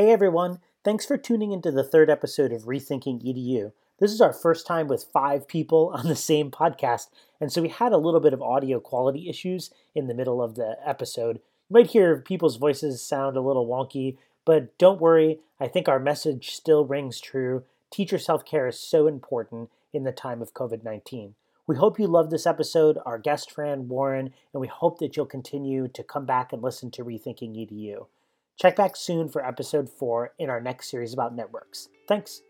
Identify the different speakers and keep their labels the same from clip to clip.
Speaker 1: Hey everyone, thanks for tuning into the third episode of Rethinking EDU. This is our first time with five people on the same podcast, and so we had a little bit of audio quality issues in the middle of the episode. You might hear people's voices sound a little wonky, but don't worry, I think our message still rings true. Teacher self care is so important in the time of COVID 19. We hope you love this episode, our guest Fran Warren, and we hope that you'll continue to come back and listen to Rethinking EDU. Check back soon for episode 4 in our next series about networks. Thanks.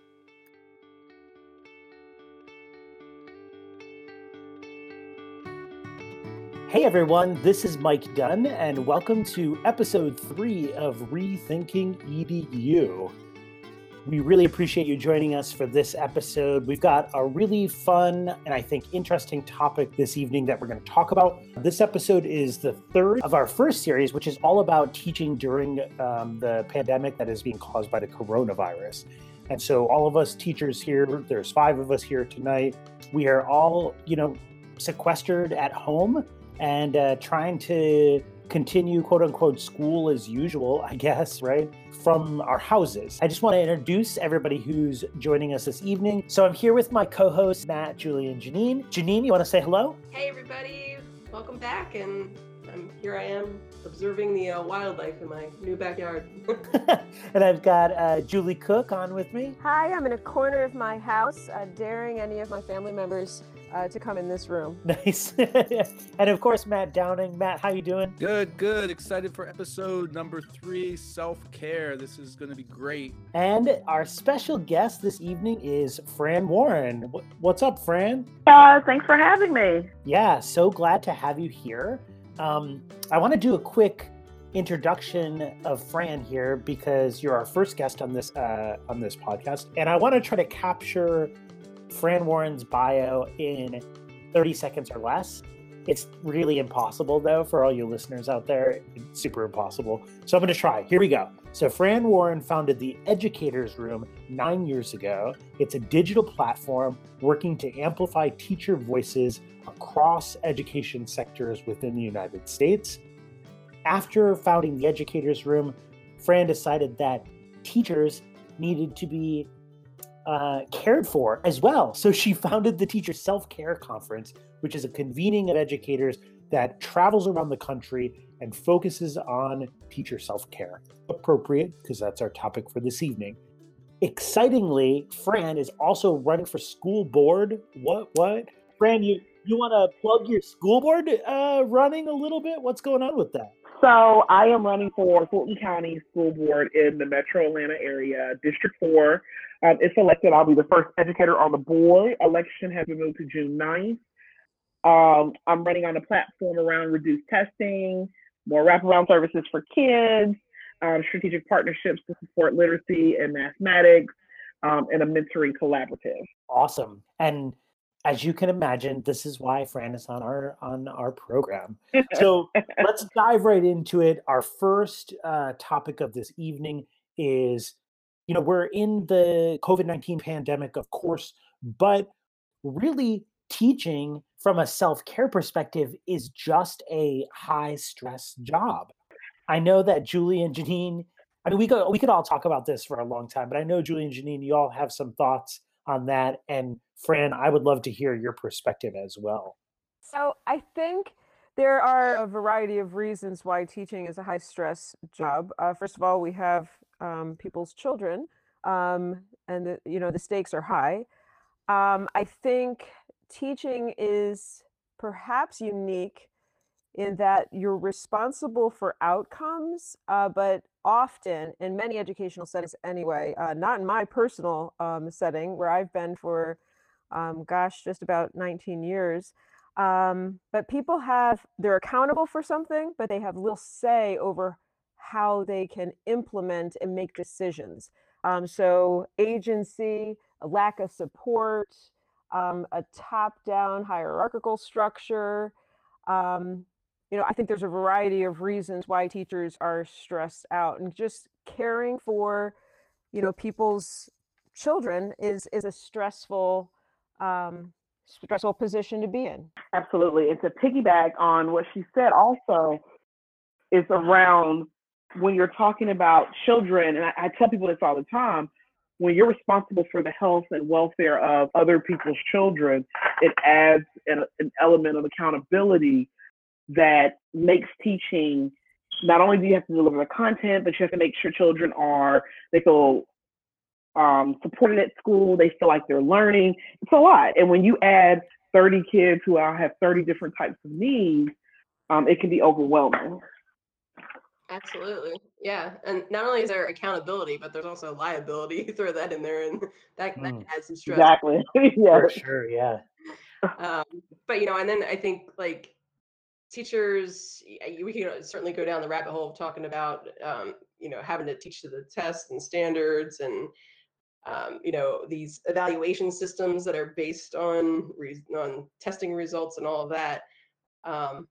Speaker 1: Hey everyone, this is Mike Dunn, and welcome to episode 3 of Rethinking EDU. We really appreciate you joining us for this episode. We've got a really fun and I think interesting topic this evening that we're going to talk about. This episode is the third of our first series, which is all about teaching during um, the pandemic that is being caused by the coronavirus. And so, all of us teachers here, there's five of us here tonight, we are all, you know, sequestered at home and uh, trying to continue quote unquote school as usual, I guess, right? From our houses. I just want to introduce everybody who's joining us this evening. So I'm here with my co hosts, Matt, Julie, and Janine. Janine, you want to say hello?
Speaker 2: Hey, everybody. Welcome back. And I'm here I am observing the uh, wildlife in my new backyard.
Speaker 1: and I've got uh, Julie Cook on with me.
Speaker 3: Hi, I'm in a corner of my house, uh, daring any of my family members uh, to come in this room.
Speaker 1: Nice. and of course, Matt Downing. Matt, how you doing?
Speaker 4: Good, good. Excited for episode number three, self-care. This is going to be great.
Speaker 1: And our special guest this evening is Fran Warren. What's up, Fran?
Speaker 5: Uh, thanks for having me.
Speaker 1: Yeah, so glad to have you here. Um, I want to do a quick introduction of Fran here because you're our first guest on this uh, on this podcast, and I want to try to capture Fran Warren's bio in 30 seconds or less. It's really impossible, though, for all you listeners out there. It's super impossible. So I'm going to try. Here we go. So, Fran Warren founded the Educators Room nine years ago. It's a digital platform working to amplify teacher voices across education sectors within the United States. After founding the Educators Room, Fran decided that teachers needed to be uh, cared for as well. So she founded the Teacher Self Care Conference, which is a convening of educators that travels around the country and focuses on teacher self care. Appropriate, because that's our topic for this evening. Excitingly, Fran is also running for school board. What? What? Fran, you you want to plug your school board uh, running a little bit? What's going on with that?
Speaker 5: So I am running for Fulton County School Board in the Metro Atlanta area, District Four. Um, if elected, I'll be the first educator on the board. Election has been moved to June 9th. Um, I'm running on a platform around reduced testing, more wraparound services for kids, um, strategic partnerships to support literacy and mathematics, um, and a mentoring collaborative.
Speaker 1: Awesome. And as you can imagine, this is why Fran is on our on our program. So let's dive right into it. Our first uh, topic of this evening is you know, we're in the COVID 19 pandemic, of course, but really teaching from a self care perspective is just a high stress job. I know that Julie and Janine, I mean, we could, we could all talk about this for a long time, but I know Julie and Janine, you all have some thoughts on that. And Fran, I would love to hear your perspective as well.
Speaker 3: So I think there are a variety of reasons why teaching is a high stress job. Uh, first of all, we have um, people's children, um, and the, you know the stakes are high. Um, I think teaching is perhaps unique in that you're responsible for outcomes, uh, but often in many educational settings anyway, uh, not in my personal um, setting where I've been for, um, gosh, just about 19 years. Um, but people have, they're accountable for something, but they have little say over how they can implement and make decisions. Um, so, agency, a lack of support, um, a top down hierarchical structure. Um, you know, I think there's a variety of reasons why teachers are stressed out and just caring for, you know, people's children is is a stressful um, stressful position to be in.
Speaker 5: Absolutely. It's a piggyback on what she said also is around when you're talking about children, and I, I tell people this all the time, when you're responsible for the health and welfare of other people's children, it adds an, an element of accountability that makes teaching not only do you have to deliver the content, but you have to make sure children are they feel um, supported at school, they feel like they're learning. It's a lot, and when you add 30 kids who all have 30 different types of needs, um, it can be overwhelming.
Speaker 2: Absolutely. Yeah. And not only is there accountability, but there's also liability. You throw that in there and that, that
Speaker 1: Mm.
Speaker 2: adds some stress.
Speaker 5: Exactly. yeah.
Speaker 1: For sure, yeah.
Speaker 2: Um, but you know, and then I think like teachers, we can certainly go down the rabbit hole of talking about, um, you know, having to teach to the tests and standards and, um, you know, these evaluation systems that are based on re- on testing results and all of that. Um,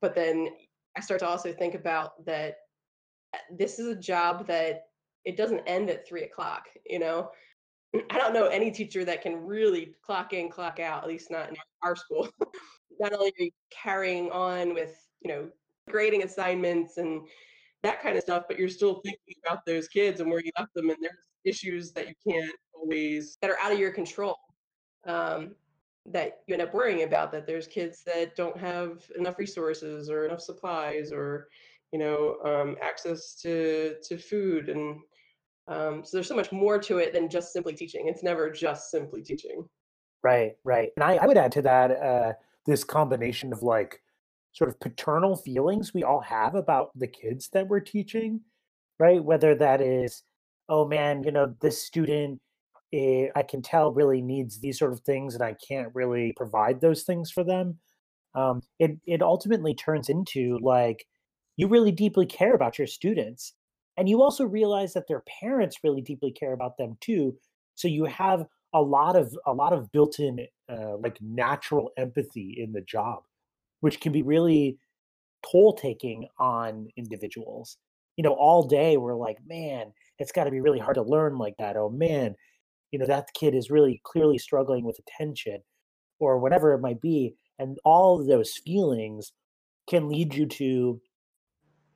Speaker 2: but then I start to also think about that uh, this is a job that it doesn't end at three o'clock. You know, I don't know any teacher that can really clock in, clock out. At least not in our school. not only are you carrying on with you know grading assignments and that kind of stuff, but you're still thinking about those kids and where you left them, and there's issues that you can't always that are out of your control. Um, that you end up worrying about that there's kids that don't have enough resources or enough supplies or you know um, access to to food and um, so there's so much more to it than just simply teaching it's never just simply teaching
Speaker 1: Right, right. And I, I would add to that uh, this combination of like sort of paternal feelings we all have about the kids that we're teaching, right? Whether that is, oh man, you know, this student eh, I can tell really needs these sort of things and I can't really provide those things for them. Um, it, it ultimately turns into like you really deeply care about your students. And you also realize that their parents really deeply care about them too. So you have a lot of a lot of built-in uh, like natural empathy in the job which can be really toll taking on individuals. You know all day we're like man it's got to be really hard to learn like that. Oh man you know that kid is really clearly struggling with attention or whatever it might be and all those feelings can lead you to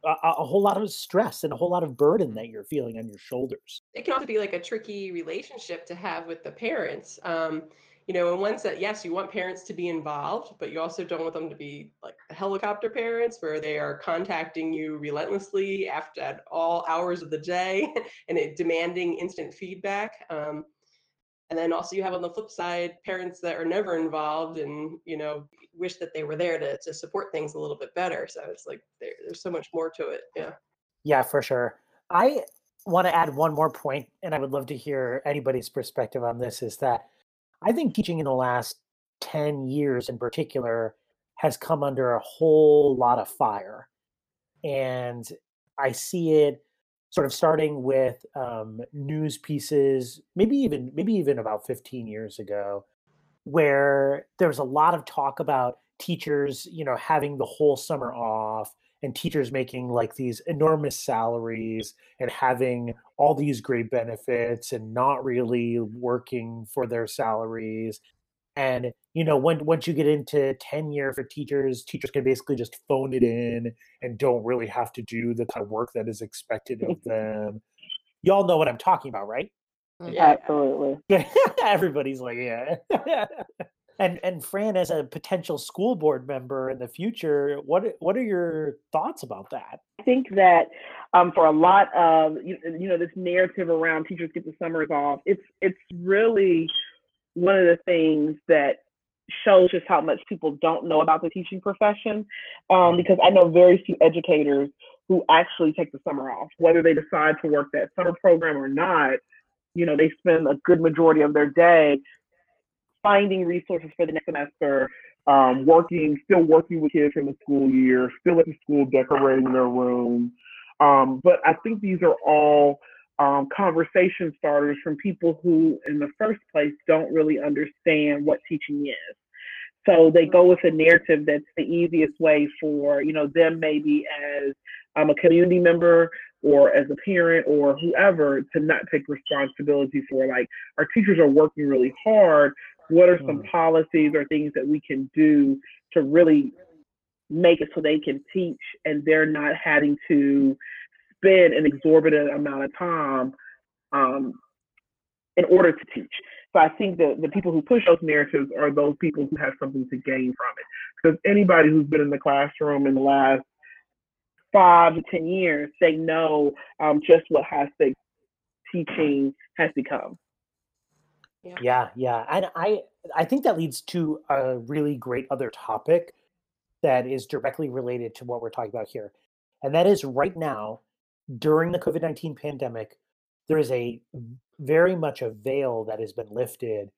Speaker 1: a, a whole lot of stress and a whole lot of burden that you're feeling on your shoulders
Speaker 2: it can also be like a tricky relationship to have with the parents. Um, you know, in one set, yes, you want parents to be involved, but you also don't want them to be like helicopter parents where they are contacting you relentlessly after at all hours of the day and it, demanding instant feedback. Um, and then also you have on the flip side parents that are never involved and you know wish that they were there to, to support things a little bit better. So it's like there, there's so much more to it. Yeah.
Speaker 1: Yeah, for sure. I want to add one more point, and I would love to hear anybody's perspective on this. Is that I think teaching in the last 10 years in particular has come under a whole lot of fire. And I see it sort of starting with um, news pieces, maybe even maybe even about 15 years ago, where there was a lot of talk about teachers, you know, having the whole summer off and teachers making like these enormous salaries and having all these great benefits and not really working for their salaries and you know when once you get into tenure for teachers teachers can basically just phone it in and don't really have to do the kind of work that is expected of them. Y'all know what i'm talking about right?
Speaker 2: Yeah.
Speaker 5: Absolutely.
Speaker 1: everybody's like yeah. And and fran as a potential school board member in the future what what are your thoughts about that?
Speaker 5: I think that um, for a lot of you, you know this narrative around teachers get the summers off, it's it's really one of the things that shows just how much people don't know about the teaching profession. Um, because I know very few educators who actually take the summer off, whether they decide to work that summer program or not. You know, they spend a good majority of their day finding resources for the next semester, um, working, still working with kids from the school year, still at the school decorating their room. Um, but I think these are all um, conversation starters from people who, in the first place, don't really understand what teaching is. So they go with a narrative that's the easiest way for you know them maybe as um, a community member or as a parent or whoever to not take responsibility for like our teachers are working really hard. What are some
Speaker 1: Mm.
Speaker 5: policies or things that we can do to really make it so they can teach and they're not having to spend an exorbitant amount of time um, in order to teach. So I think that the people who push those narratives are those people who have something to gain from it. Because anybody who's been in the classroom in the last five to ten years, they know um, just what high stakes teaching has become.
Speaker 1: Yeah. yeah, yeah, and I I think that leads to a really great other topic that is directly related to what we're talking about here, and that is right now during the COVID nineteen pandemic, there is a mm-hmm. very much a veil that has been lifted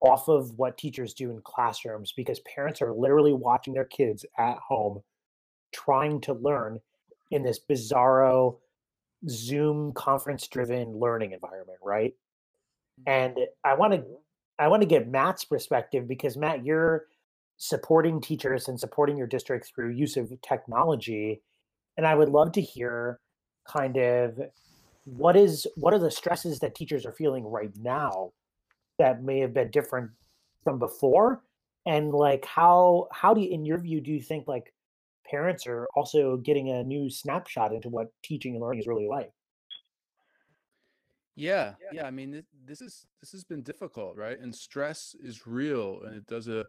Speaker 1: off of what teachers do in classrooms because parents are literally watching their kids at home trying to learn in this bizarro Zoom conference driven learning environment, right? Mm-hmm. And I want to I want to get Matt's perspective because Matt, you're supporting teachers and supporting your district through use of technology. And I would love to hear kind of what is what are the stresses that teachers are feeling right now that may have been different from before? And like how how do you in your view do you think like parents are also getting a new snapshot into what teaching and learning is really like?
Speaker 4: Yeah yeah i mean this is this has been difficult right? And stress is real and it does a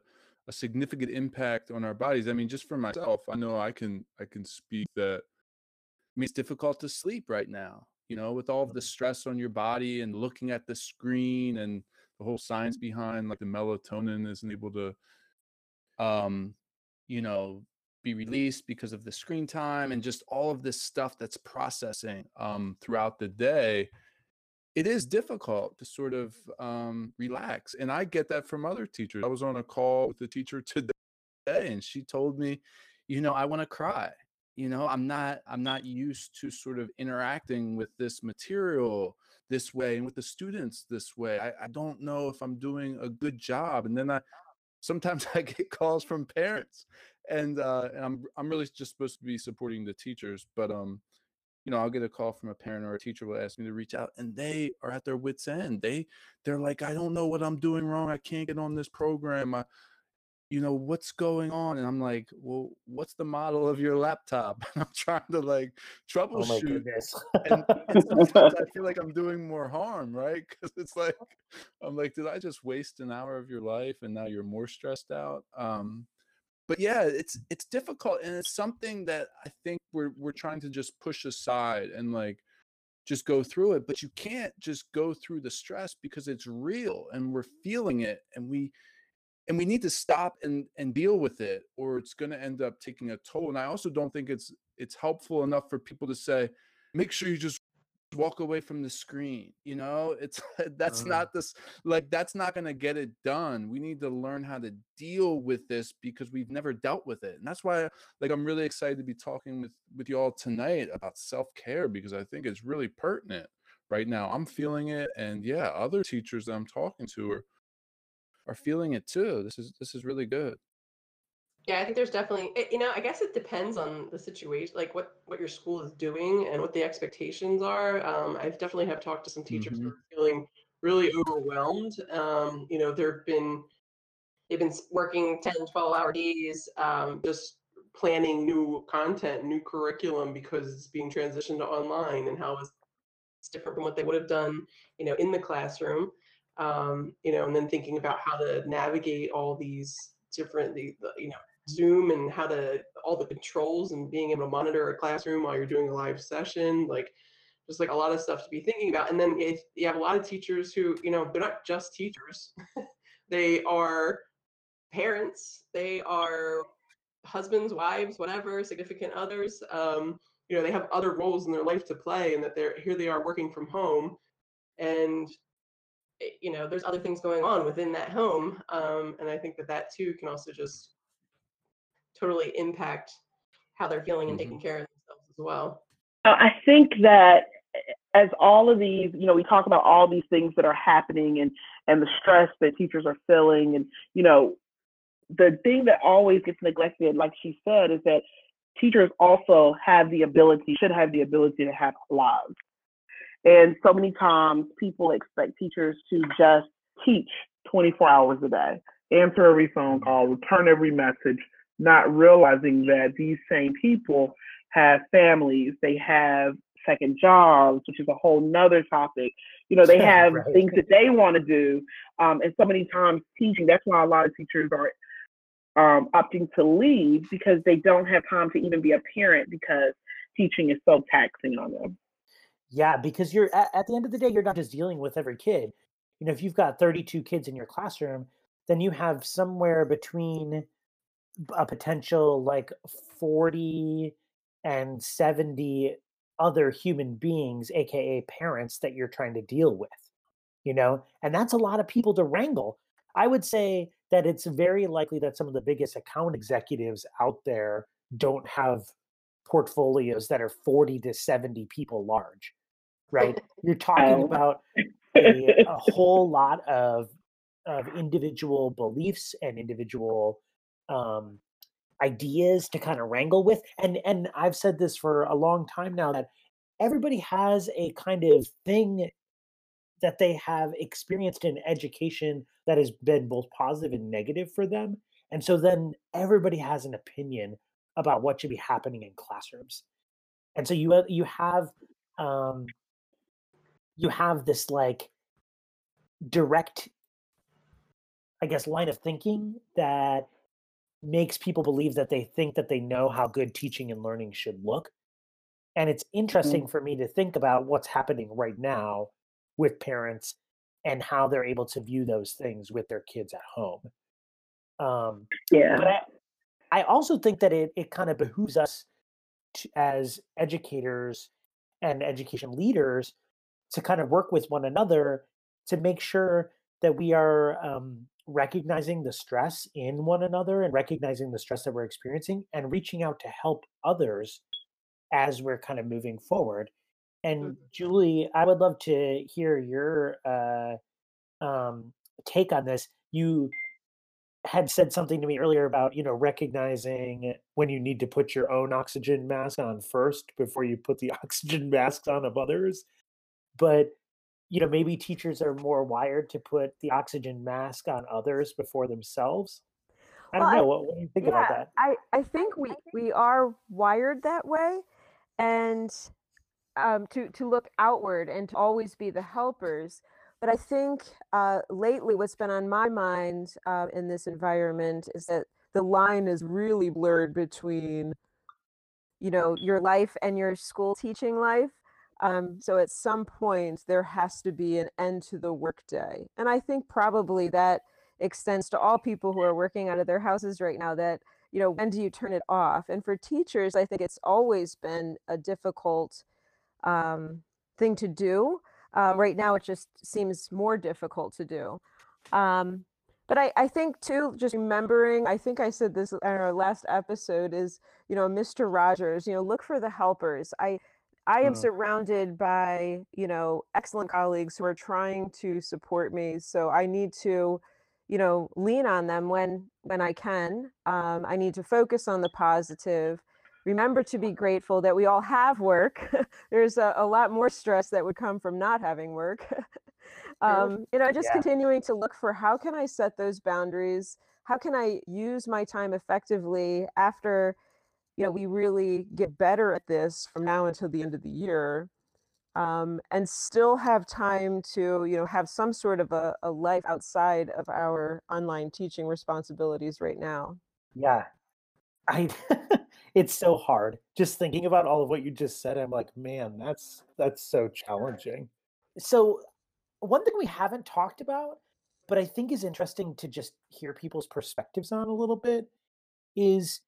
Speaker 4: a significant impact on our bodies. I mean just for myself i know i can i can speak that I mean, it's difficult to sleep right now you know, with all of the stress on your body and looking at the screen and the whole science behind like the melatonin isn't able to um you know be released because of the screen time and just all of this stuff that's processing um throughout the day it is difficult to sort of um relax and i get that from other teachers. I was on a call with a teacher today and she told me you know i want to cry you know i'm not i'm not used to sort of interacting with this material this way and with the students this way. I, I don't know if i'm doing a good job. And then i sometimes i get calls from parents and uh and i'm i'm really just supposed to be supporting the teachers but um you know i'll get a call from a parent or a teacher will ask me to reach out and they are at their wits end. They they're like i don't know what i'm doing wrong. I can't get on this program. I you know what's going on? And i'm like well what's the model of your laptop? And i'm trying to like oh troubleshoot oh and, and sometimes i feel like i'm doing more harm right? Because it's like i'm like did i just waste an hour of your life and now you're more stressed out? Um but yeah it's it's difficult and it's something that i think we're we're trying to just push aside and like just go through it but you can't just go through the stress because it's real and we're feeling it and we and we need to stop and and deal with it or it's going to end up taking a toll and i also don't think it's it's helpful enough for people to say make sure you just walk away from the screen you know? It's that's uh, not this like that's not going to get it done. We need to learn how to deal with this because we've never dealt with it and that's why like i'm really excited to be talking with with you all tonight about self-care because i think it's really pertinent right now. I'm feeling it and yeah other teachers that i'm talking to are are feeling it too. This is this is really good.
Speaker 2: Yeah, I think there's definitely you know, I guess it depends on the situation, like what what your school is doing and what the expectations are. Um, I've definitely have talked to some teachers mm-hmm. who are feeling really overwhelmed. Um, you know, there've been they've been working 10, 12 hour days, um, just planning new content, new curriculum because it's being transitioned to online and how it's different from what they would have done, you know, in the classroom um, you know, and then thinking about how to navigate all these different, the, the, you know, Zoom and how to all the controls and being able to monitor a classroom while you're doing a live session, like just like a lot of stuff to be thinking about. And then if you have a lot of teachers who, you know, they're not just teachers, they are parents, they are husbands, wives, whatever, significant others. Um, you know, they have other roles in their life to play, and that they're here. They are working from home, and you know there's other things going on within that home um, and i think that that too can also just totally impact how they're feeling and taking mm-hmm. care of themselves as well
Speaker 5: i think that eh, as all of these you know we talk about all these things that are happening and and the stress that teachers are feeling and you know the thing that always gets neglected like she said is that teachers also have the ability should have the ability to have lives and so many times people expect teachers to just teach 24 hours a day, answer every phone call, return every message, not realizing that these same people have families, they have second jobs, which is a whole nother topic. You know, they have
Speaker 1: Right.
Speaker 5: things that they want to do. Um, and so many times teaching, that's why a lot of teachers are um, opting to leave because they don't have time to even be a parent because teaching is so taxing on them.
Speaker 1: Yeah, because you're at, at the end of the day, you're not just dealing with every kid. You know, if you've got 32 kids in your classroom, then you have somewhere between a potential like 40 and 70 other human beings, aka parents, that you're trying to deal with. You know, and that's a lot of people to wrangle. I would say that it's very likely that some of the biggest account executives out there don't have portfolios that are 40 to 70 people large right? You're talking about a, a whole lot of of individual beliefs and individual um, ideas to kind of wrangle with and and i've said this for a long time now that everybody has a kind of thing that they have experienced in education that has been both positive and negative for them and so then everybody has an opinion about what should be happening in classrooms. And so you you have um you have this like direct i guess line of thinking that makes people believe that they think that they know how good teaching and learning should look. And it's interesting for me to think about what's happening right now with parents and how they're able to view those things with their kids at home. Um
Speaker 5: Yeah.
Speaker 1: but I, I also think that it, it kind of behooves us to, as educators and education leaders to kind of work with one another to make sure that we are um, recognizing the stress in one another and recognizing the stress that we're experiencing and reaching out to help others as we're kind of moving forward. And
Speaker 2: Mhm.
Speaker 1: Julie, I would love to hear your uh, um, take on this. You had said something to me earlier about you know recognizing when you need to put your own oxygen mask on first before you put the oxygen masks on of others but you know maybe teachers are more wired to put the oxygen mask on others before themselves i don't
Speaker 3: Well, I-
Speaker 1: know what, what do you think about that
Speaker 3: I, I think we, we are wired that way and um, to, to look outward and to always be the helpers. But I think uh, lately what's been on my mind uh, in this environment is that the line is really blurred between, you know, your life and your school teaching life. Um, so at some point there has to be an end to the workday. And I think probably that extends to all people who are working out of their houses right now that you know when do you turn it off? And for teachers i think it's always been a difficult um, thing to do. Um, right now it just seems more difficult to do. Um, but I, I think too just remembering i think i said this in our last episode is you know mr rogers you know look for the helpers. I i am
Speaker 1: Mm.
Speaker 3: surrounded by you know excellent colleagues who are trying to support me so i need to you know lean on them when when i can um, i need to focus on the positive remember to be grateful that we all have work there's a, a lot more stress that would come from not having work um, you know just
Speaker 1: Yeah.
Speaker 3: continuing to look for how can i set those boundaries how can i use my time effectively after you know we really get better at this from now until the end of the year um, and still have time to you know have some sort of a, a life outside of our online teaching responsibilities right now.
Speaker 1: Yeah. I it's so hard. Just thinking about all of what you just said i'm like man that's that's so challenging. So one thing we haven't talked about but i think is interesting to just hear people's perspectives on a little bit is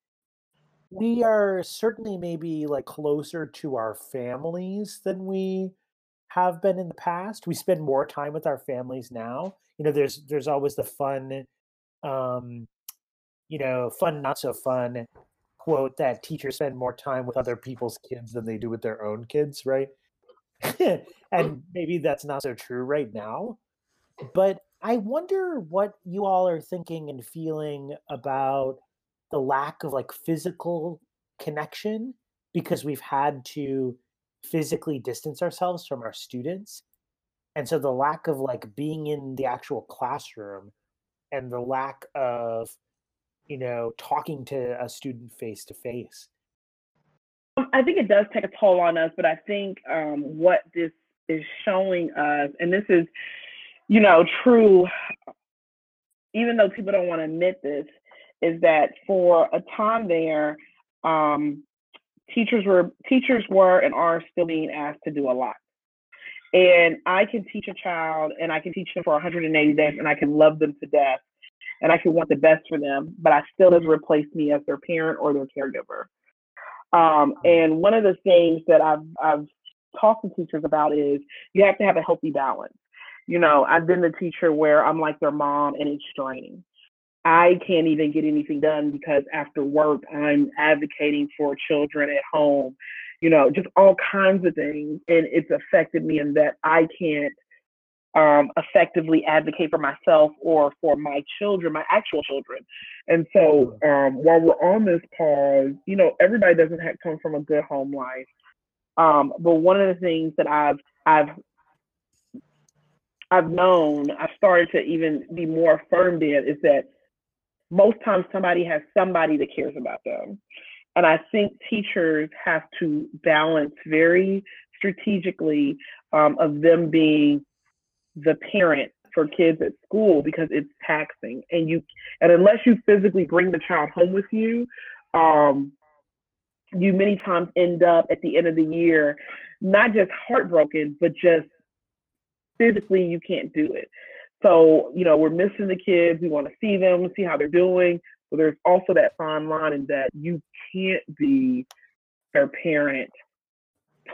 Speaker 1: we are certainly maybe like closer to our families than we have been in the past. We spend more time with our families now. You know there's there's always the fun um you know fun not so fun quote that teachers spend more time with other people's kids than they do with their own kids right? And maybe that's not so true right now but i wonder what you all are thinking and feeling about the lack of like physical connection because we've had to physically distance ourselves from our students and so the lack of like being in the actual classroom and the lack of you know talking to a student face to face.
Speaker 5: Um, I think it does take a toll on us, but I think um, what this is showing us, and this is, you know, true, even though people don't want to admit this, is that for a time there, um, teachers were teachers were and are still being asked to do a lot. And I can teach a child and I can teach them for 180 days and I can love them to death and I can want the best for them, but I still doesn't replace me as their parent or their caregiver. Um, and one of the things that I've I've talked to teachers about is you have to have a healthy balance. You know, I've been the teacher where I'm like their mom and it's draining. I can't even get anything done because after work I'm advocating for children at home, you know, just all kinds of things. And it's affected me in that I can't um, effectively advocate for myself or for my children, my actual children. And so um, while we're on this pause, you know, everybody doesn't have come from a good home life. Um, but one of the things that I've I've I've known, I've started to even be more affirmed in is that most times somebody has somebody that cares about them. And I think teachers have to balance very strategically um, of them being the parent for kids at school because it's taxing and you and unless you physically bring the child home with you um, you many times end up at the end of the year not just heartbroken but just physically you can't do it so you know we're missing the kids. We want to see them see how they're doing. But there's also that fine line in that you can't be their parent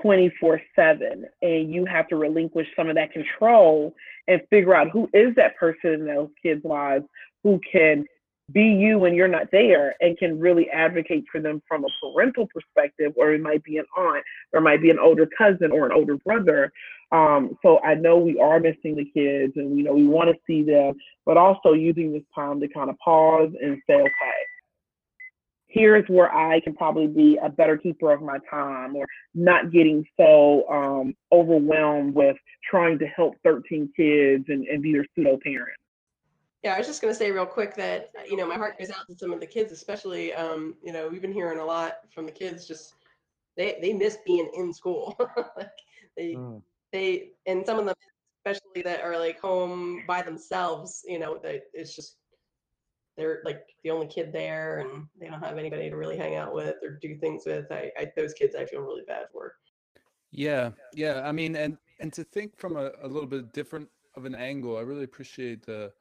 Speaker 5: 24 7 and you have to relinquish some of that control and figure out who is that person in those kids lives who can be you when you're not there and can really advocate for them from a parental perspective or it might be an aunt or it might be an older cousin or an older brother um, so i know we are missing the kids and we know we want to see them but also using this time to kind of pause and say okay here's where I can probably be a better keeper of my time or not getting so um, overwhelmed with trying to help 13 kids and, and be their pseudo parent.
Speaker 2: Yeah, I was just going to say real quick that, you know, my heart goes out to some of the kids, especially, um, you know, we've been hearing a lot from the kids, just they, they miss being in school. like they, mm. they, and some of them, especially that are like home by themselves, you know, that it's just they're like the only kid there and they don't have anybody to really hang out with or do things with. I, I those kids I feel really bad for.
Speaker 4: Yeah, yeah. I mean, and and to think from a, a little bit different of an angle, I really appreciate the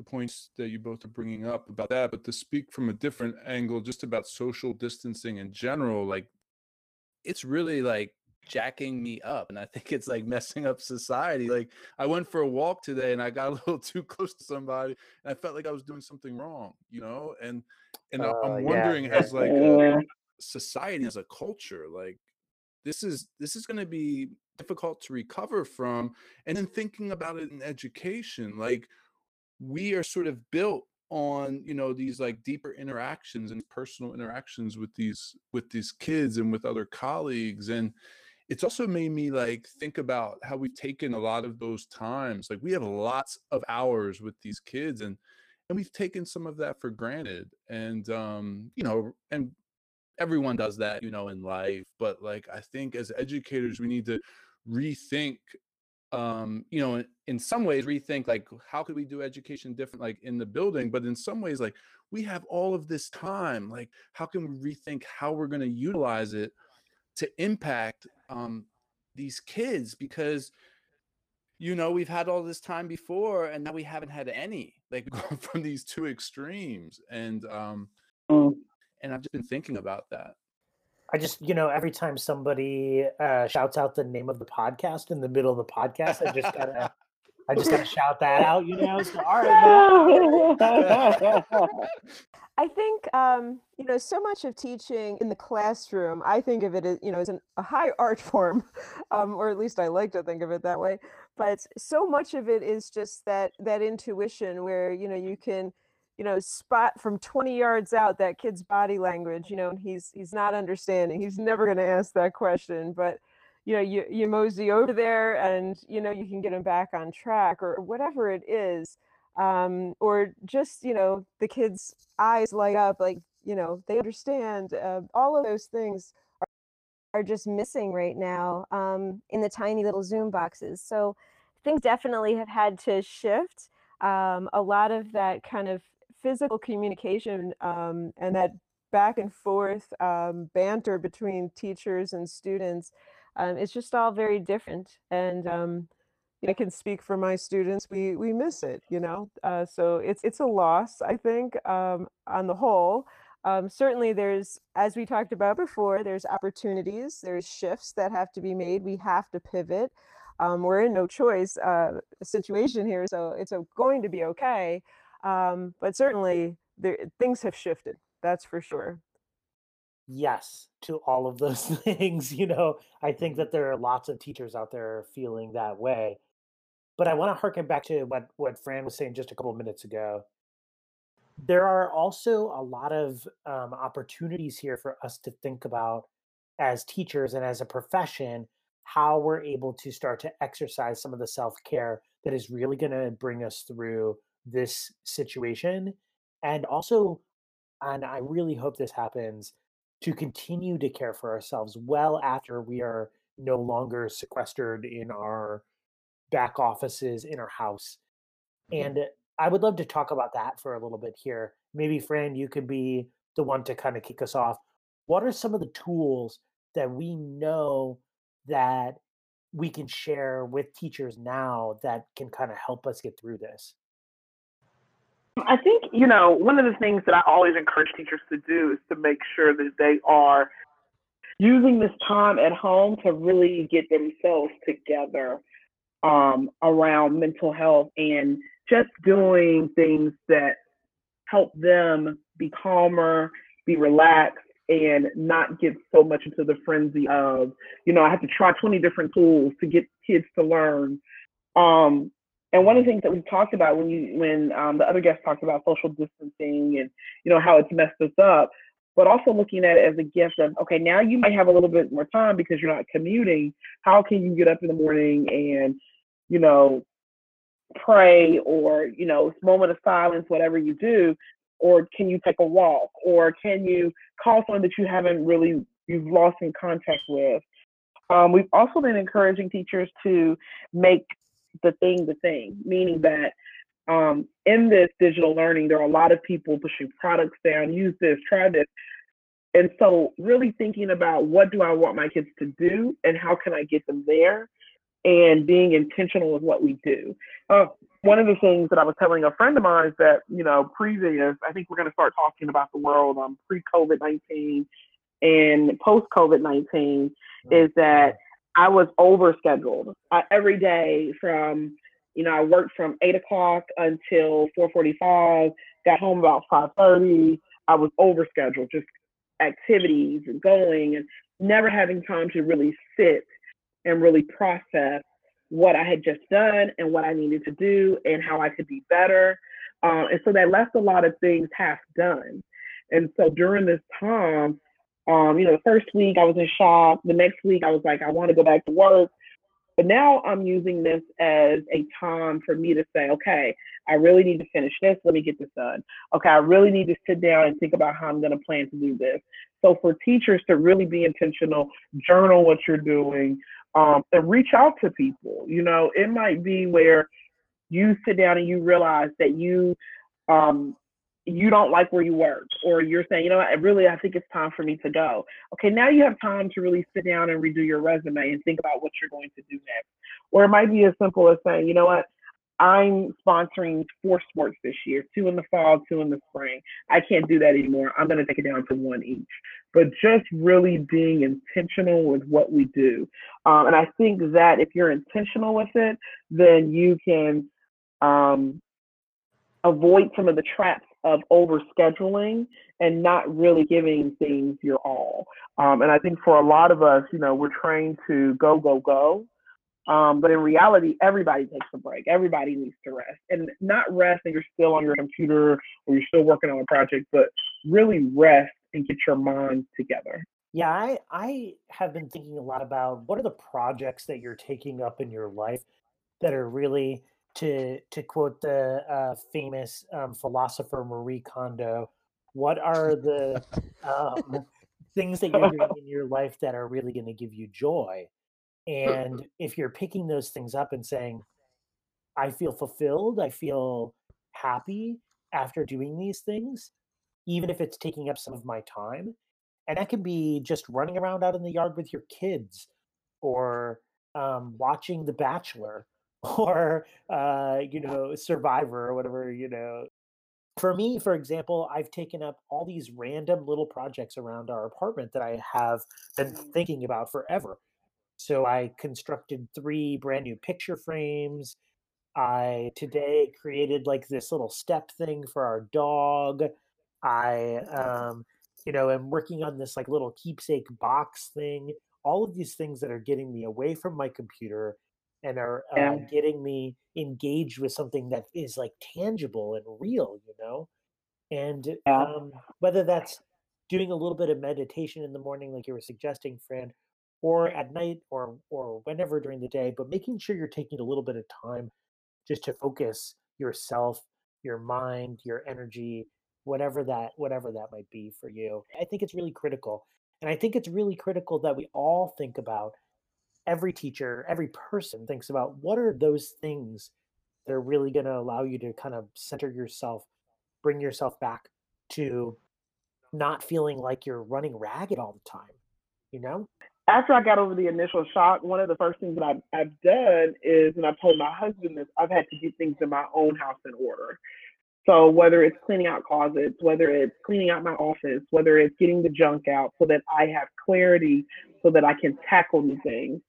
Speaker 4: the points that you both are bringing up about that. But to speak from a different angle, just about social distancing in general, like it's really like jacking me up and i think it's like messing up society like i went for a walk today and i got a little too close to somebody and i felt like i was doing something wrong you know and and uh, i'm wondering yeah. as like a society as a culture like this is this is going to be difficult to recover from and then thinking about it in education like we are sort of built on you know these like deeper interactions and personal interactions with these with these kids and with other colleagues and it's also made me like think about how we've taken a lot of those times like we have lots of hours with these kids and and we've taken some of that for granted and um you know and everyone does that you know in life but like i think as educators we need to rethink um you know in, in some ways rethink like how could we do education different like in the building? But in some ways like we have all of this time like how can we rethink how we're going to utilize it to impact um, these kids? Because you know we've had all this time before and now we haven't had any like from these two extremes. And um mm. and i've just been thinking about that
Speaker 1: i just you know every time somebody uh shouts out the name of the podcast in the middle of the podcast i just gotta I just gotta shout that out, you know. So, all right.
Speaker 3: I think um, you know so much of teaching in the classroom. I think of it as you know as an, a high art form, um, or at least I like to think of it that way. But so much of it is just that that intuition where you know you can you know spot from 20 yards out that kid's body language you know and he's he's not understanding he's never going to ask that question but you know you, you mosey over there and you know you can get him back on track or whatever it is um, or just you know the kids eyes light up like you know they understand uh, all of those things
Speaker 6: are just missing right now um, in the tiny little Zoom boxes. So things definitely have had to shift. Um, a lot of that kind of physical communication um, and that back and forth um, banter between teachers and students, um, it's just all very different. And um, I can speak for my students. We we miss it, you know. Uh, so it's it's a loss, I think, um, on the whole. Um, certainly, there's as we talked about before. There's opportunities. There's shifts that have to be made. We have to pivot. Um, we're in no choice uh, situation here, so it's a, going to be okay. Um, but certainly, there, things have shifted. That's for sure.
Speaker 1: Yes, to all of those things. You know, I think that there are lots of teachers out there feeling that way. But I want to harken back to what what Fran was saying just a couple minutes ago. There are also a lot of um, opportunities here for us to think about as teachers and as a profession how we're able to start to exercise some of the self care that is really going to bring us through this situation. And also, and I really hope this happens, to continue to care for ourselves well after we are no longer sequestered in our back offices in our house. Mm-hmm. And I would love to talk about that for a little bit here. Maybe, Fran, you could be the one to kind of kick us off. What are some of the tools that we know that we can share with teachers now that can kind of help us get through this?
Speaker 5: I think, you know, one of the things that I always encourage teachers to do is to make sure that they are using this time at home to really get themselves together um, around mental health and just doing things that help them be calmer, be relaxed, and not get so much into the frenzy of, you know, I have to try 20 different tools to get kids to learn. Um, and one of the things that we talked about when you when um, the other guests talked about social distancing and you know how it's messed us up, but also looking at it as a gift of okay, now you might have a little bit more time because you're not commuting. How can you get up in the morning and you know, pray or, you know, moment of silence, whatever you do? Or can you take a walk? Or can you call someone that you haven't really, you've lost in contact with? Um, we've also been encouraging teachers to make the thing the thing, meaning that um, in this digital learning, there are a lot of people pushing products down, use this, try this. And so, really thinking about what do I want my kids to do and how can I get them there and being intentional with what we do. Uh, one of the things that I was telling a friend of mine is that, you know, previous, I think we're going to start talking about the world um, pre COVID 19 and post COVID 19, is that I was overscheduled uh, every day from, you know, I worked from 8 o'clock until 4.45, got home about 5.30. I was overscheduled, just activities and going and never having time to really sit and really process what I had just done and what I needed to do and how I could be better. Um, and so that left a lot of things half done. And so during this time, um, you know, the first week I was in shock. The next week I was like, I want to go back to work. But now I'm using this as a time for me to say, okay, I really need to finish this. Let me get this done. Okay, I really need to sit down and think about how I'm going to plan to do this. So for teachers to really be intentional, journal what you're doing, um, and reach out to people. You know, it might be where you sit down and you realize that you um, you don't like where you work, or you're saying, you know, what, really, I think it's time for me to go. Okay, now you have time to really sit down and redo your resume and think about what you're going to do next. Or it might be as simple as saying, you know what, I'm sponsoring four sports this year, two in the fall, two in the spring. I can't do that anymore. I'm going to take it down to one each. But just really being intentional with what we do. Um, and I think that if you're intentional with it, then you can um, avoid some of the traps of overscheduling and not really giving things your all. Um, and I think for a lot of us, you know, we're trained to go, go, go. Um, but in reality, everybody takes a break. Everybody needs to rest, and not rest and you're still on your computer or you're still working on a project, but really rest and get your mind together.
Speaker 1: Yeah, I I have been thinking a lot about what are the projects that you're taking up in your life that are really to to quote the uh, famous um, philosopher Marie Kondo. What are the um, things that you're doing in your life that are really going to give you joy. And if you're picking those things up and saying, I feel fulfilled, I feel happy after doing these things, even if it's taking up some of my time. And that can be just running around out in the yard with your kids or um, watching The Bachelor or, uh, you know, Survivor or whatever, you know. For me, for example, I've taken up all these random little projects around our apartment that I have been thinking about forever. So I constructed three brand new picture frames. I today created like this little step thing for our dog. I, um, you know, am working on this like little keepsake box thing. All of these things that are getting me away from my computer and are uh,
Speaker 5: Yeah.
Speaker 1: getting me engaged with something that is like tangible and real, you know? And
Speaker 5: Yeah.
Speaker 1: um, whether that's doing a little bit of meditation in the morning, like you were suggesting, Fran, or at night or or whenever during the day, but making sure you're taking a little bit of time just to focus yourself, your mind, your energy, whatever that whatever that might be for you. I think it's really critical. And I think it's really critical that we all think about every teacher, every person thinks about what are those things that are really going to allow you to kind of center yourself, bring yourself back to not feeling like you're running ragged all the time, you know?
Speaker 5: After I got over the initial shock, one of the first things that I've, I've done is, and I've told my husband this, I've had to get things in my own house in order. So whether it's cleaning out closets, whether it's cleaning out my office, whether it's getting the junk out so that I have clarity so that I can tackle new things.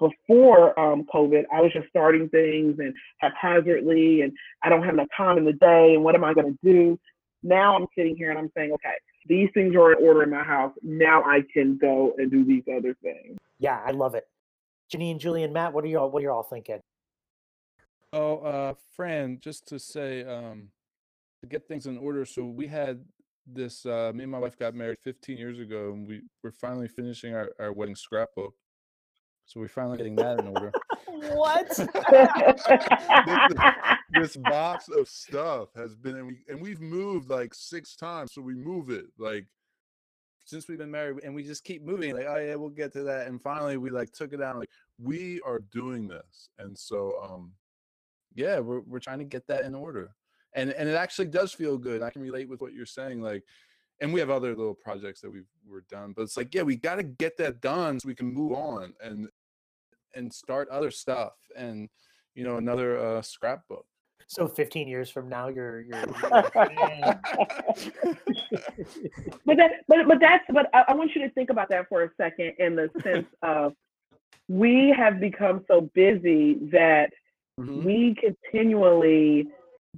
Speaker 5: Before um, COVID, I was just starting things and haphazardly, and I don't have enough time in the day, and what am I going to do? Now I'm sitting here and I'm saying, okay, these things are in order in my house. Now I can go and do these other things.
Speaker 1: Yeah, I love it. Janine, Julian, Matt, what are you all what are you all thinking?
Speaker 4: Oh, uh, Fran, just to say, um, to get things in order. So we had this. Uh, me and my wife got married 15 years ago, and we we're finally finishing our, our wedding scrapbook. So we're finally getting that in order.
Speaker 1: What?
Speaker 4: this box of stuff has been, and, we, and we've moved like six times. So we move it like since we've been married, and we just keep moving. Like, oh yeah, we'll get to that. And finally, we like took it out. Like, we are doing this, and so um, yeah, we're we're trying to get that in order, and and it actually does feel good. I can relate with what you're saying, like. And we have other little projects that we've we're done, but it's like, yeah, we got to get that done so we can move on and and start other stuff and you know another uh, scrapbook.
Speaker 1: So 15 years from now, you're you're.
Speaker 5: but that but but that's but I, I want you to think about that for a second in the sense of we have become so busy that
Speaker 4: Mhm.
Speaker 5: we continually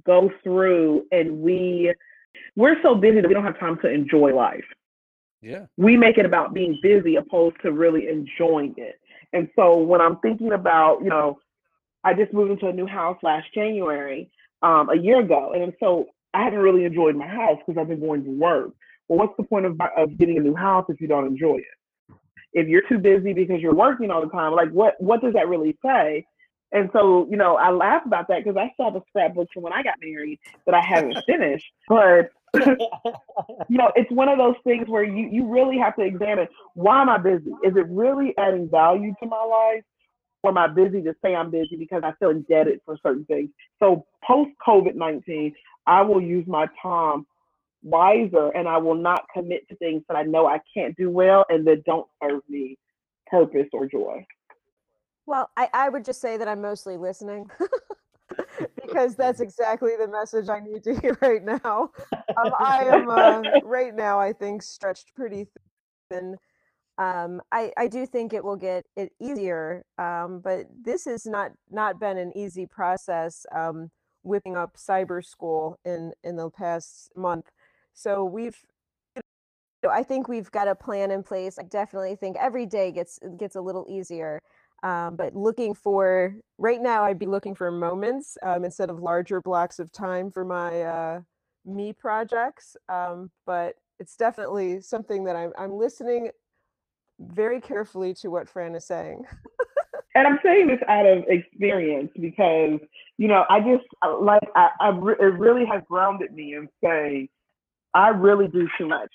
Speaker 5: go through and we we're so busy that we don't have time to enjoy life.
Speaker 4: Yeah.
Speaker 5: we make it about being busy opposed to really enjoying it. And so when I'm thinking about, you know, I just moved into a new house last January, um, a year ago, and so I haven't really enjoyed my house because I've been going to work. Well, what's the point of, of getting a new house if you don't enjoy it? If you're too busy because you're working all the time, like what what does that really say? And so, you know, I laugh about that because I still have a scrapbook from when I got married that I haven't finished. But you know, it's one of those things where you you really have to examine why am I busy? Is it really adding value to my life? Or am I busy to say I'm busy because I feel indebted for certain things? So post COVID 19, I will use my time wiser and I will not commit to things that I know I can't do well and that don't serve me purpose or joy.
Speaker 3: Well, I, I would just say that I'm mostly listening because that's exactly the message I need to hear right now. Um, I am uh, right now, I think, stretched pretty thin. Um, I, I do think it will get it easier, um, but this has not not been an easy process. Um, whipping up cyber school in in the past month, so we've so I think we've got a plan in place. I definitely think every day gets gets a little easier. Um, but looking for right now, I'd be looking for moments um, instead of larger blocks of time for my uh, me projects. Um, but it's definitely something that I'm I'm listening very carefully to what Fran is saying.
Speaker 5: and I'm saying this out of experience because you know I just uh, like I, I it really has grounded me and say I really do too much,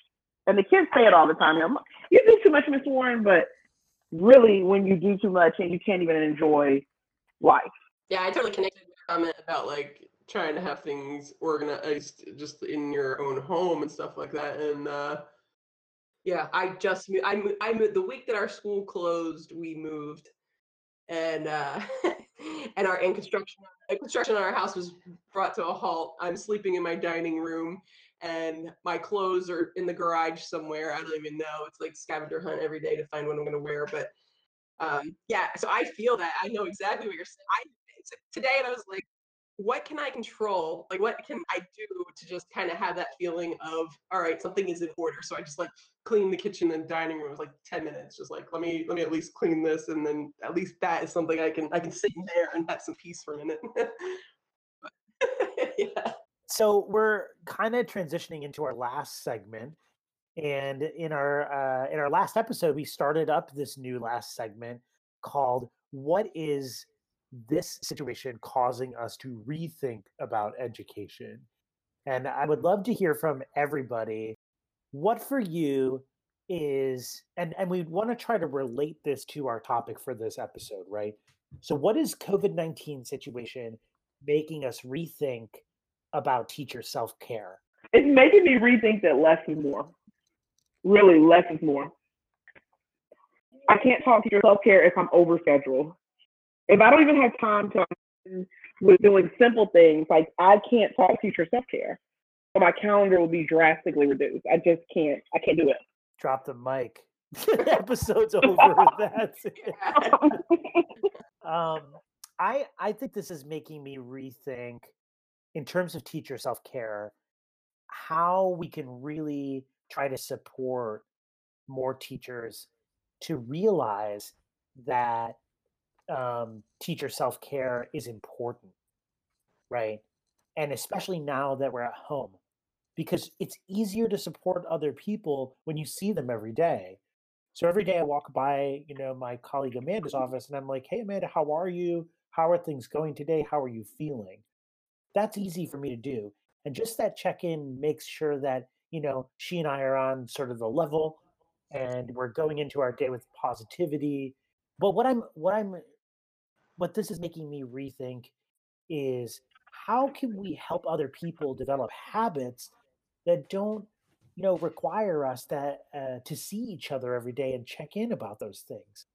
Speaker 5: And the kids say it all the time. I'm, you do too much, Miss Warren, but really, when you do too much and you can't even enjoy life.
Speaker 2: Yeah, I totally connected with the comment about like trying to have things organized just in your own home and stuff like that. And uh, yeah, I just. I I moved the week that our school closed. We moved, and uh, and our in construction construction on our house was brought to a halt. I'm sleeping in my dining room, and my clothes are in the garage somewhere. I don't even know. It's like scavenger hunt every day to find what I'm going to wear. But um, yeah, so I feel that. I know exactly what you're saying. I today, and I was like, what can I control? Like, what can I do to just kind of have that feeling of, all right, something is in order. So I just like clean the kitchen and dining room. It was like 10 minutes. Just like, let me, let me at least clean this. And then at least that is something I can, I can sit in there and have some peace for a minute.
Speaker 1: yeah. So we're kind of transitioning into our last segment. And in our, uh, in our last episode, we started up this new last segment called what is this situation causing us to rethink about education. And I would love to hear from everybody what for you is and and we want to try to relate this to our topic for this episode, right? So what is COVID-19 situation making us rethink about teacher self-care?
Speaker 5: It's making me rethink that less is more. Really, less is more. I can't talk teacher self-care if I'm overscheduled if I don't even have time to with doing simple things, like I can't talk to teacher self care. So my calendar will be drastically reduced. I just can't. I can't do it.
Speaker 1: Drop the mic. Episode's over. That's it. um, I I think this is making me rethink, in terms of teacher self care, how we can really try to support more teachers to realize that um, teacher self care is important, right? And especially now that we're at home, because it's easier to support other people when you see them every day. So every day I walk by, you know, my colleague Amanda's office, and I'm like, "Hey, Amanda, how are you? How are things going today? How are you feeling?" That's easy for me to do, and just that check-in makes sure that you know she and I are on sort of the level, and we're going into our day with positivity. But what I'm what I'm what this is making me rethink is how can we help other people develop habits that don't you know require us that uh, to see each other every day and check in about those things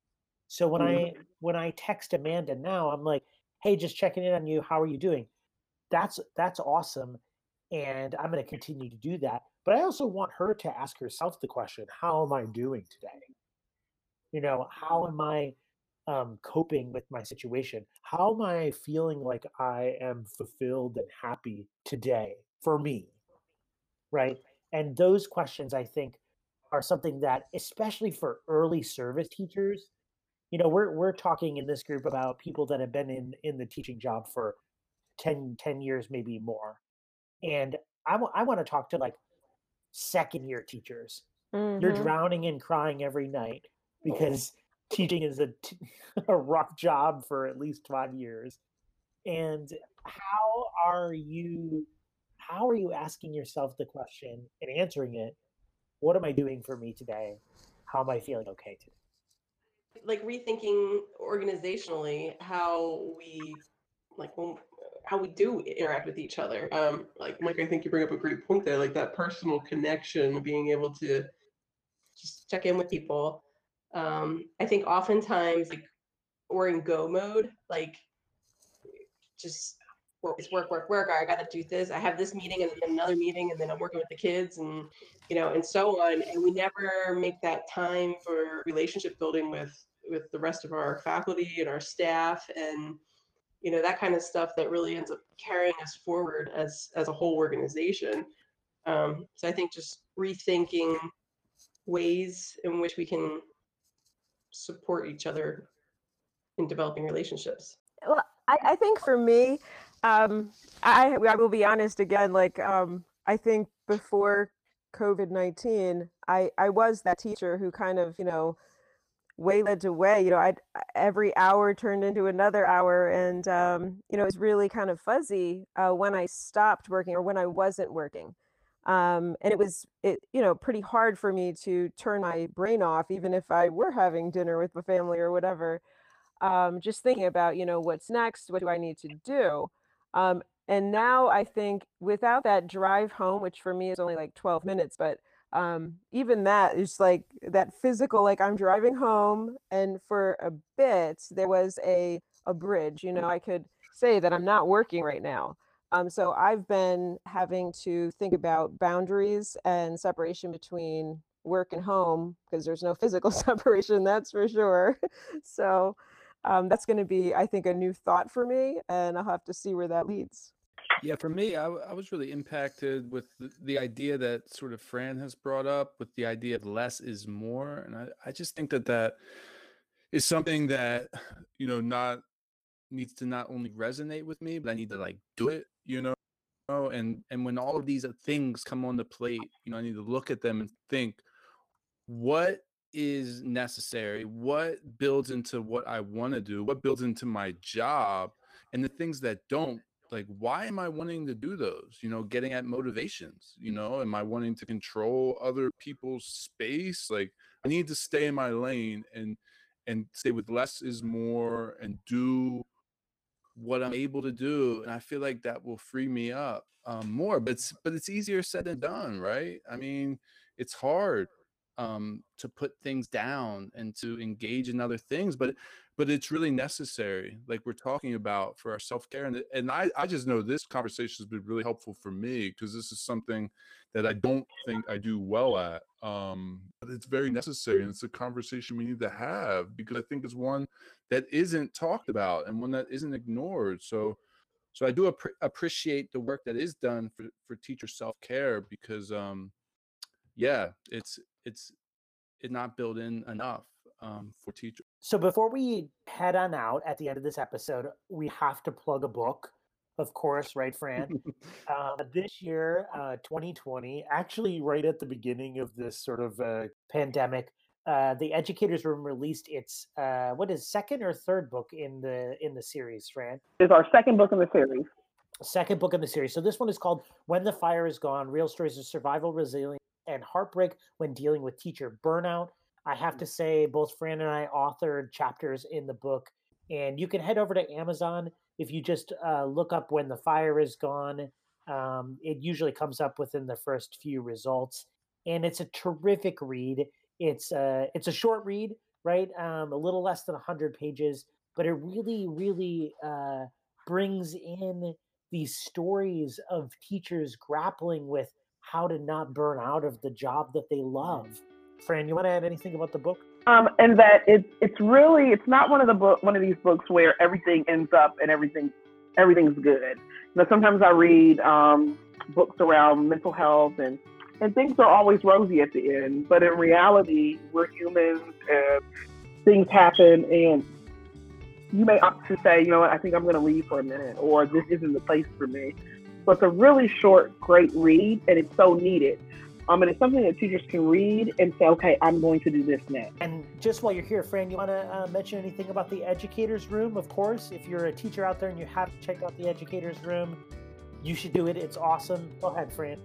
Speaker 1: so when mm-hmm. i when i text amanda now i'm like hey just checking in on you how are you doing that's that's awesome and i'm going to continue to do that but i also want her to ask herself the question how am i doing today you know how am i um, coping with my situation? How am I feeling like I am fulfilled and happy today for me? Right. And those questions, I think, are something that, especially for early service teachers, you know, we're, we're talking in this group about people that have been in, in the teaching job for 10, 10 years, maybe more. And I, w- I want to talk to like second year teachers. Mm-hmm. You're drowning and crying every night because teaching is a, t- a rough job for at least five years. And how are you? How are you asking yourself the question and answering it? What am I doing for me today? How am I feeling okay today?
Speaker 2: Like rethinking organizationally how we like when how we do interact with each other. Um, like Mike, I think you bring up a great point there, like that personal connection, being able to just check in with people um, I think oftentimes like we're in go mode, like just work, work, work, work. I got to do this. I have this meeting and then another meeting, and then I'm working with the kids, and you know, and so on. And we never make that time for relationship building with with the rest of our faculty and our staff, and you know, that kind of stuff that really ends up carrying us forward as as a whole organization. Um, so I think just rethinking ways in which we can support each other in developing relationships?
Speaker 3: Well, I, I think for me, um, I, I will be honest again, like, um, I think before COVID 19, I, I was that teacher who kind of, you know, way led to way, you know, I every hour turned into another hour. And, um, you know, it was really kind of fuzzy uh, when I stopped working or when I wasn't working. Um, and it was, it, you know, pretty hard for me to turn my brain off, even if I were having dinner with the family or whatever. Um, just thinking about, you know, what's next? What do I need to do? Um, and now I think without that drive home, which for me is only like 12 minutes, but um, even that is like that physical, like I'm driving home and for a bit there was a, a bridge, you know, I could say that I'm not working right now. Um, so I've been having to think about boundaries and separation between work and home because there's no physical separation, that's for sure. so um, that's going to be, I think, a new thought for me, and I'll have to see where that leads.
Speaker 4: Yeah, for me, I, I was really impacted with the, the, idea that sort of Fran has brought up with the idea of less is more. And I, I just think that that is something that, you know, not needs to not only resonate with me, but I need to like do it, you know? Oh, and, and when all of these uh, things come on the plate, you know, I need to look at them and think, what is necessary? What builds into what I want to do? What builds into my job? And the things that don't, like, why am I wanting to do those? You know, getting at motivations, you know, am I wanting to control other people's space? Like, I need to stay in my lane and, and stay with less is more and do what I'm able to do. And I feel like that will free me up um, more, but it's, but it's easier said than done, right? I mean, it's hard um, to put things down and to engage in other things but but it's really necessary like we're talking about for our self-care and, and I, I just know this conversation has been really helpful for me because this is something that i don't think i do well at um, but it's very necessary and it's a conversation we need to have because i think it's one that isn't talked about and one that isn't ignored so so i do ap- appreciate the work that is done for, for teacher self-care because um yeah it's it's it's not built in enough um, for teachers.
Speaker 1: So before we head on out at the end of this episode, we have to plug a book, of course, right, Fran? uh, this year, uh, 2020, actually, right at the beginning of this sort of uh, pandemic, uh, the Educators Room released its uh, what is second or third book in the in the series, Fran?
Speaker 5: It's our second book in the series.
Speaker 1: Second book in the series. So this one is called "When the Fire Is Gone: Real Stories of Survival, Resilience, and heartbreak when dealing with teacher burnout. I have to say, both Fran and I authored chapters in the book, and you can head over to Amazon if you just uh, look up when the fire is gone. Um, it usually comes up within the first few results, and it's a terrific read. It's a uh, it's a short read, right? Um, a little less than hundred pages, but it really, really uh, brings in these stories of teachers grappling with how to not burn out of the job that they love. Fran, you want to add anything about the book?
Speaker 5: Um, and that it's it's really it's not one of the book one of these books where everything ends up and everything everything's good. You know, sometimes I read um, books around mental health and and things are always rosy at the end, but in reality, we're humans and things happen and you may opt to say, you know what, I think I'm going to leave for a minute, or this isn't the place for me. So it's a really short, great read, and it's so needed. Um, and it's something that teachers can read and say, okay, I'm going to do this next.
Speaker 1: And just while you're here, Fran, you want to uh, mention anything about the Educators Room? Of course, if you're a teacher out there and you haven't checked out the Educators Room, you should do it. It's awesome. Go ahead, Fran.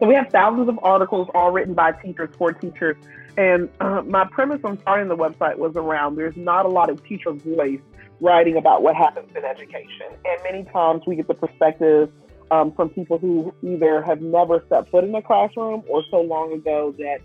Speaker 5: So we have thousands of articles all written by teachers for teachers. And uh, my premise on starting the website was around there's not a lot of teacher voice writing about what happens in education. And many times we get the perspective um, from people who either have never set foot in a classroom or so long ago that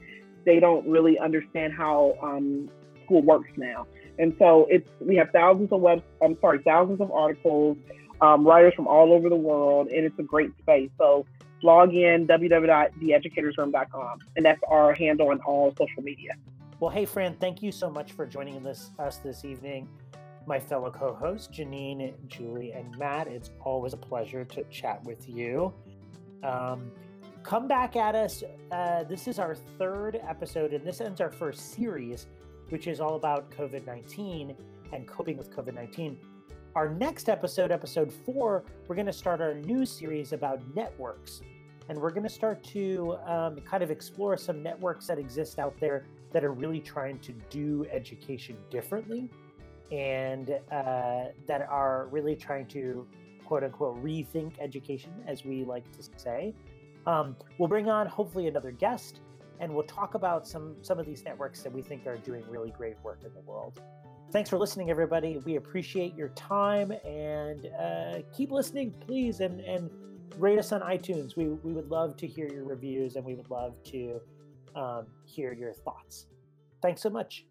Speaker 5: they don't really understand how um, school works now. And so it's we have thousands of web I'm sorry thousands of articles, um, writers from all over the world, and it's a great space. So log in www.theeducatorsroom.com, and that's our handle on all social media.
Speaker 1: Well, hey Fran, thank you so much for joining us this evening my fellow co hosts, Janine, Julie, and Matt. It's always a pleasure to chat with you. Um, come back at us. Uh, this is our third episode, and this ends our first series, which is all about COVID 19 and coping with COVID 19. Our next episode, episode four, we're going to start our new series about networks. And we're going to start to um, kind of explore some networks that exist out there that are really trying to do education differently and uh, that are really trying to quote unquote rethink education, as we like to say. Um, we'll bring on hopefully another guest, and we'll talk about some some of these networks that we think are doing really great work in the world. Thanks for listening, everybody. We appreciate your time and uh, keep listening, please, and and rate us on iTunes. We we would love to hear your reviews, and we would love to um, hear your thoughts. Thanks so much.